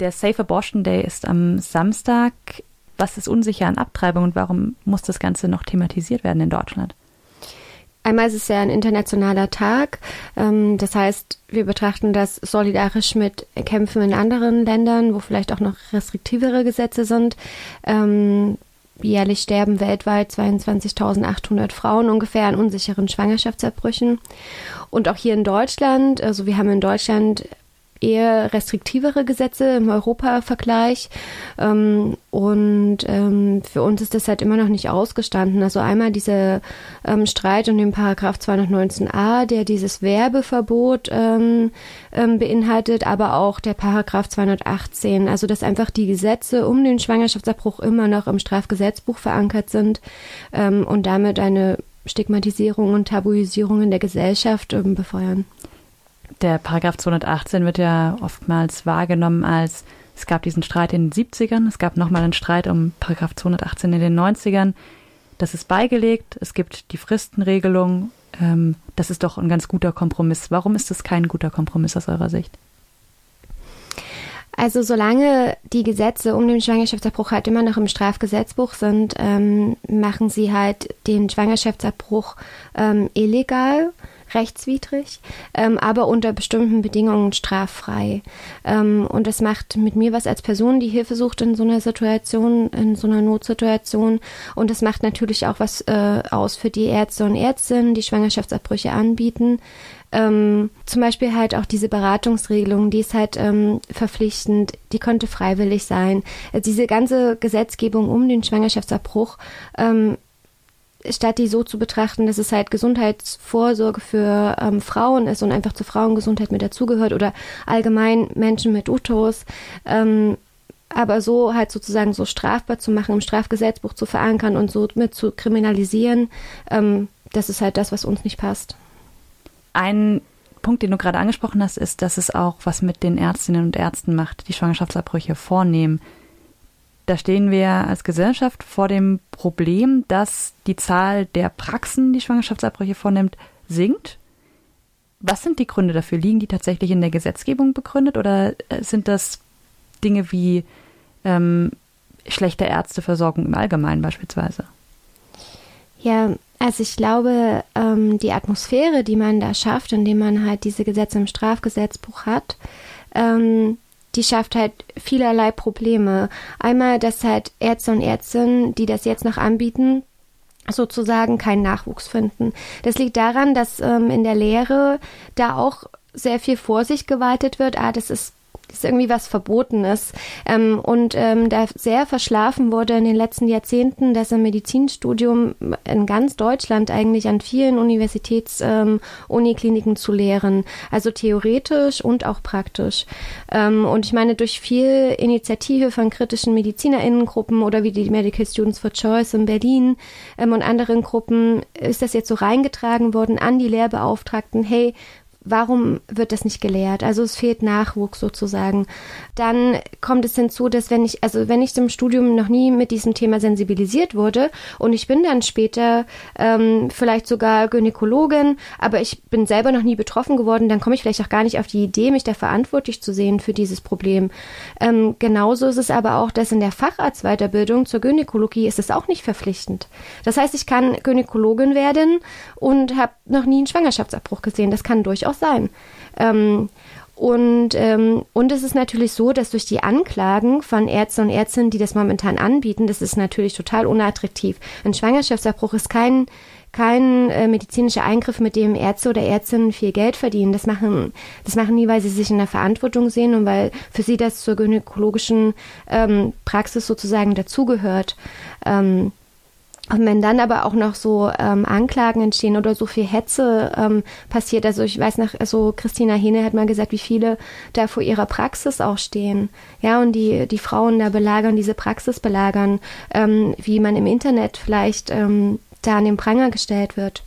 Der Safe Abortion Day ist am Samstag. Was ist unsicher an Abtreibung und warum muss das Ganze noch thematisiert werden in Deutschland? Einmal ist es ja ein internationaler Tag. Ähm, das heißt, wir betrachten das solidarisch mit Kämpfen in anderen Ländern, wo vielleicht auch noch restriktivere Gesetze sind. Ähm, jährlich sterben weltweit 22.800 Frauen ungefähr an unsicheren Schwangerschaftsabbrüchen. Und auch hier in Deutschland, also wir haben in Deutschland eher restriktivere Gesetze im Europa-Vergleich. Ähm, und ähm, für uns ist das halt immer noch nicht ausgestanden. Also einmal dieser ähm, Streit um den Paragraph 219a, der dieses Werbeverbot ähm, ähm, beinhaltet, aber auch der Paragraph 218. Also dass einfach die Gesetze um den Schwangerschaftsabbruch immer noch im Strafgesetzbuch verankert sind ähm, und damit eine Stigmatisierung und Tabuisierung in der Gesellschaft befeuern der Paragraph 218 wird ja oftmals wahrgenommen als, es gab diesen Streit in den 70ern, es gab nochmal einen Streit um Paragraph 218 in den 90ern. Das ist beigelegt, es gibt die Fristenregelung. Ähm, das ist doch ein ganz guter Kompromiss. Warum ist das kein guter Kompromiss aus eurer Sicht? Also solange die Gesetze um den Schwangerschaftsabbruch halt immer noch im Strafgesetzbuch sind, ähm, machen sie halt den Schwangerschaftsabbruch ähm, illegal rechtswidrig, ähm, aber unter bestimmten Bedingungen straffrei. Ähm, und das macht mit mir was als Person, die Hilfe sucht in so einer Situation, in so einer Notsituation. Und das macht natürlich auch was äh, aus für die Ärzte und Ärztinnen, die Schwangerschaftsabbrüche anbieten. Ähm, zum Beispiel halt auch diese Beratungsregelung, die ist halt ähm, verpflichtend, die konnte freiwillig sein. Also diese ganze Gesetzgebung um den Schwangerschaftsabbruch ähm, statt die so zu betrachten, dass es halt Gesundheitsvorsorge für ähm, Frauen ist und einfach zur Frauengesundheit mit dazugehört oder allgemein Menschen mit Uterus, ähm, aber so halt sozusagen so strafbar zu machen, im Strafgesetzbuch zu verankern und so mit zu kriminalisieren, ähm, das ist halt das, was uns nicht passt. Ein Punkt, den du gerade angesprochen hast, ist, dass es auch was mit den Ärztinnen und Ärzten macht, die Schwangerschaftsabbrüche vornehmen. Da stehen wir als Gesellschaft vor dem Problem, dass die Zahl der Praxen, die Schwangerschaftsabbrüche vornimmt, sinkt. Was sind die Gründe dafür? Liegen die tatsächlich in der Gesetzgebung begründet oder äh, sind das Dinge wie ähm, schlechte Ärzteversorgung im Allgemeinen beispielsweise? Ja, also ich glaube, ähm, die Atmosphäre, die man da schafft, indem man halt diese Gesetze im Strafgesetzbuch hat, ähm, die schafft halt vielerlei Probleme. Einmal, dass halt Ärzte und Ärztinnen, die das jetzt noch anbieten, sozusagen keinen Nachwuchs finden. Das liegt daran, dass ähm, in der Lehre da auch sehr viel Vorsicht gewaltet wird. Ah, das ist ist irgendwie was Verbotenes. Ähm, und ähm, da sehr verschlafen wurde in den letzten Jahrzehnten, dass im Medizinstudium in ganz Deutschland eigentlich an vielen Universitäts-Unikliniken ähm, zu lehren. Also theoretisch und auch praktisch. Ähm, und ich meine, durch viel Initiative von kritischen MedizinerInnengruppen oder wie die Medical Students for Choice in Berlin ähm, und anderen Gruppen ist das jetzt so reingetragen worden an die Lehrbeauftragten, hey, warum wird das nicht gelehrt? Also es fehlt Nachwuchs sozusagen. Dann kommt es hinzu, dass wenn ich, also wenn ich im Studium noch nie mit diesem Thema sensibilisiert wurde und ich bin dann später ähm, vielleicht sogar Gynäkologin, aber ich bin selber noch nie betroffen geworden, dann komme ich vielleicht auch gar nicht auf die Idee, mich da verantwortlich zu sehen für dieses Problem. Ähm, genauso ist es aber auch, dass in der Facharztweiterbildung zur Gynäkologie ist es auch nicht verpflichtend. Das heißt, ich kann Gynäkologin werden und habe noch nie einen Schwangerschaftsabbruch gesehen. Das kann durchaus sein. Ähm, und, ähm, und es ist natürlich so, dass durch die Anklagen von Ärzten und Ärztinnen, die das momentan anbieten, das ist natürlich total unattraktiv. Ein Schwangerschaftsabbruch ist kein, kein äh, medizinischer Eingriff, mit dem Ärzte oder Ärztinnen viel Geld verdienen. Das machen, das machen die, weil sie sich in der Verantwortung sehen und weil für sie das zur gynäkologischen ähm, Praxis sozusagen dazugehört. Ähm, und wenn dann aber auch noch so ähm, Anklagen entstehen oder so viel Hetze ähm, passiert, also ich weiß noch, also Christina Hene hat mal gesagt, wie viele da vor ihrer Praxis auch stehen, ja, und die, die Frauen da belagern, diese Praxis belagern, ähm, wie man im Internet vielleicht ähm, da an den Pranger gestellt wird.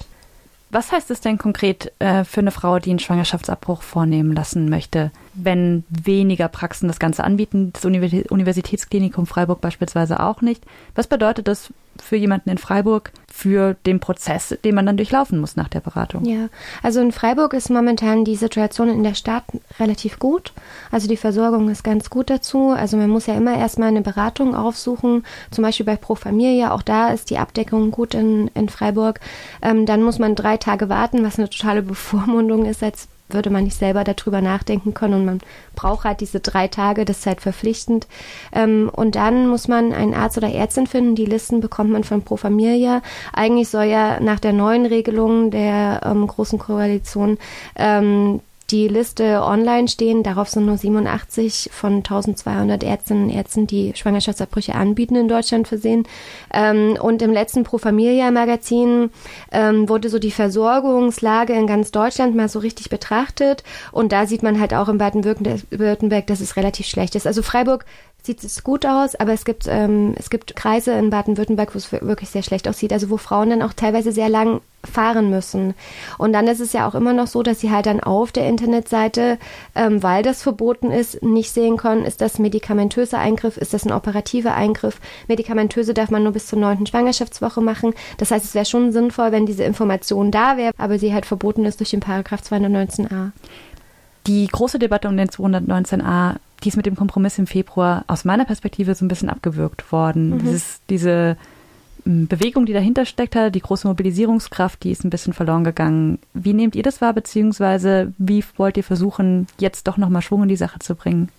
Was heißt es denn konkret äh, für eine Frau, die einen Schwangerschaftsabbruch vornehmen lassen möchte, wenn weniger Praxen das Ganze anbieten, das Universitätsklinikum Freiburg beispielsweise auch nicht? Was bedeutet das für jemanden in Freiburg für den Prozess, den man dann durchlaufen muss nach der Beratung? Ja, also in Freiburg ist momentan die Situation in der Stadt relativ gut. Also die Versorgung ist ganz gut dazu. Also man muss ja immer erstmal eine Beratung aufsuchen, zum Beispiel bei Pro Familia. Auch da ist die Abdeckung gut in, in Freiburg. Ähm, dann muss man drei Tage warten, was eine totale Bevormundung ist als würde man nicht selber darüber nachdenken können und man braucht halt diese drei Tage, das ist halt verpflichtend. Ähm, und dann muss man einen Arzt oder Ärztin finden. Die Listen bekommt man von Pro Familia. Eigentlich soll ja nach der neuen Regelung der ähm, Großen Koalition ähm, die Liste online stehen. Darauf sind nur 87 von 1200 Ärztinnen und Ärzten, die Schwangerschaftsabbrüche anbieten in Deutschland versehen. Ähm, und im letzten Pro Familia Magazin ähm, wurde so die Versorgungslage in ganz Deutschland mal so richtig betrachtet. Und da sieht man halt auch in Baden-Württemberg, dass es relativ schlecht ist. Also Freiburg sieht es gut aus, aber es gibt, ähm, es gibt Kreise in Baden-Württemberg, wo es wirklich sehr schlecht aussieht, also wo Frauen dann auch teilweise sehr lang fahren müssen. Und dann ist es ja auch immer noch so, dass sie halt dann auf der Internetseite, ähm, weil das verboten ist, nicht sehen können, ist das medikamentöser Eingriff, ist das ein operativer Eingriff. Medikamentöse darf man nur bis zur neunten Schwangerschaftswoche machen. Das heißt, es wäre schon sinnvoll, wenn diese Information da wäre, aber sie halt verboten ist durch den Paragraph 219a. Die große Debatte um den 219a die ist mit dem Kompromiss im Februar aus meiner Perspektive so ein bisschen abgewürgt worden. Mhm. Dieses, diese Bewegung, die dahinter steckt hat, die große Mobilisierungskraft, die ist ein bisschen verloren gegangen. Wie nehmt ihr das wahr, beziehungsweise wie wollt ihr versuchen, jetzt doch nochmal Schwung in die Sache zu bringen?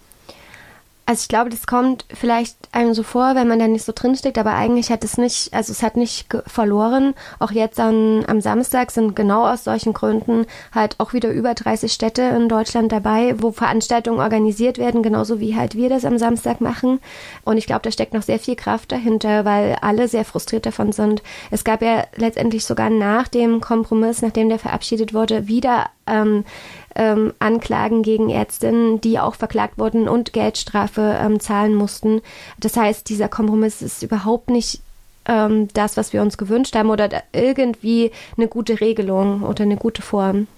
Also ich glaube, das kommt vielleicht einem so vor, wenn man da nicht so drinsteckt, aber eigentlich hat es nicht, also es hat nicht verloren. Auch jetzt an, am Samstag sind genau aus solchen Gründen halt auch wieder über 30 Städte in Deutschland dabei, wo Veranstaltungen organisiert werden, genauso wie halt wir das am Samstag machen. Und ich glaube, da steckt noch sehr viel Kraft dahinter, weil alle sehr frustriert davon sind. Es gab ja letztendlich sogar nach dem Kompromiss, nachdem der verabschiedet wurde, wieder ähm, ähm, Anklagen gegen Ärztinnen, die auch verklagt wurden und Geldstrafe ähm, zahlen mussten. Das heißt, dieser Kompromiss ist überhaupt nicht ähm, das, was wir uns gewünscht haben oder irgendwie eine gute Regelung oder eine gute Form.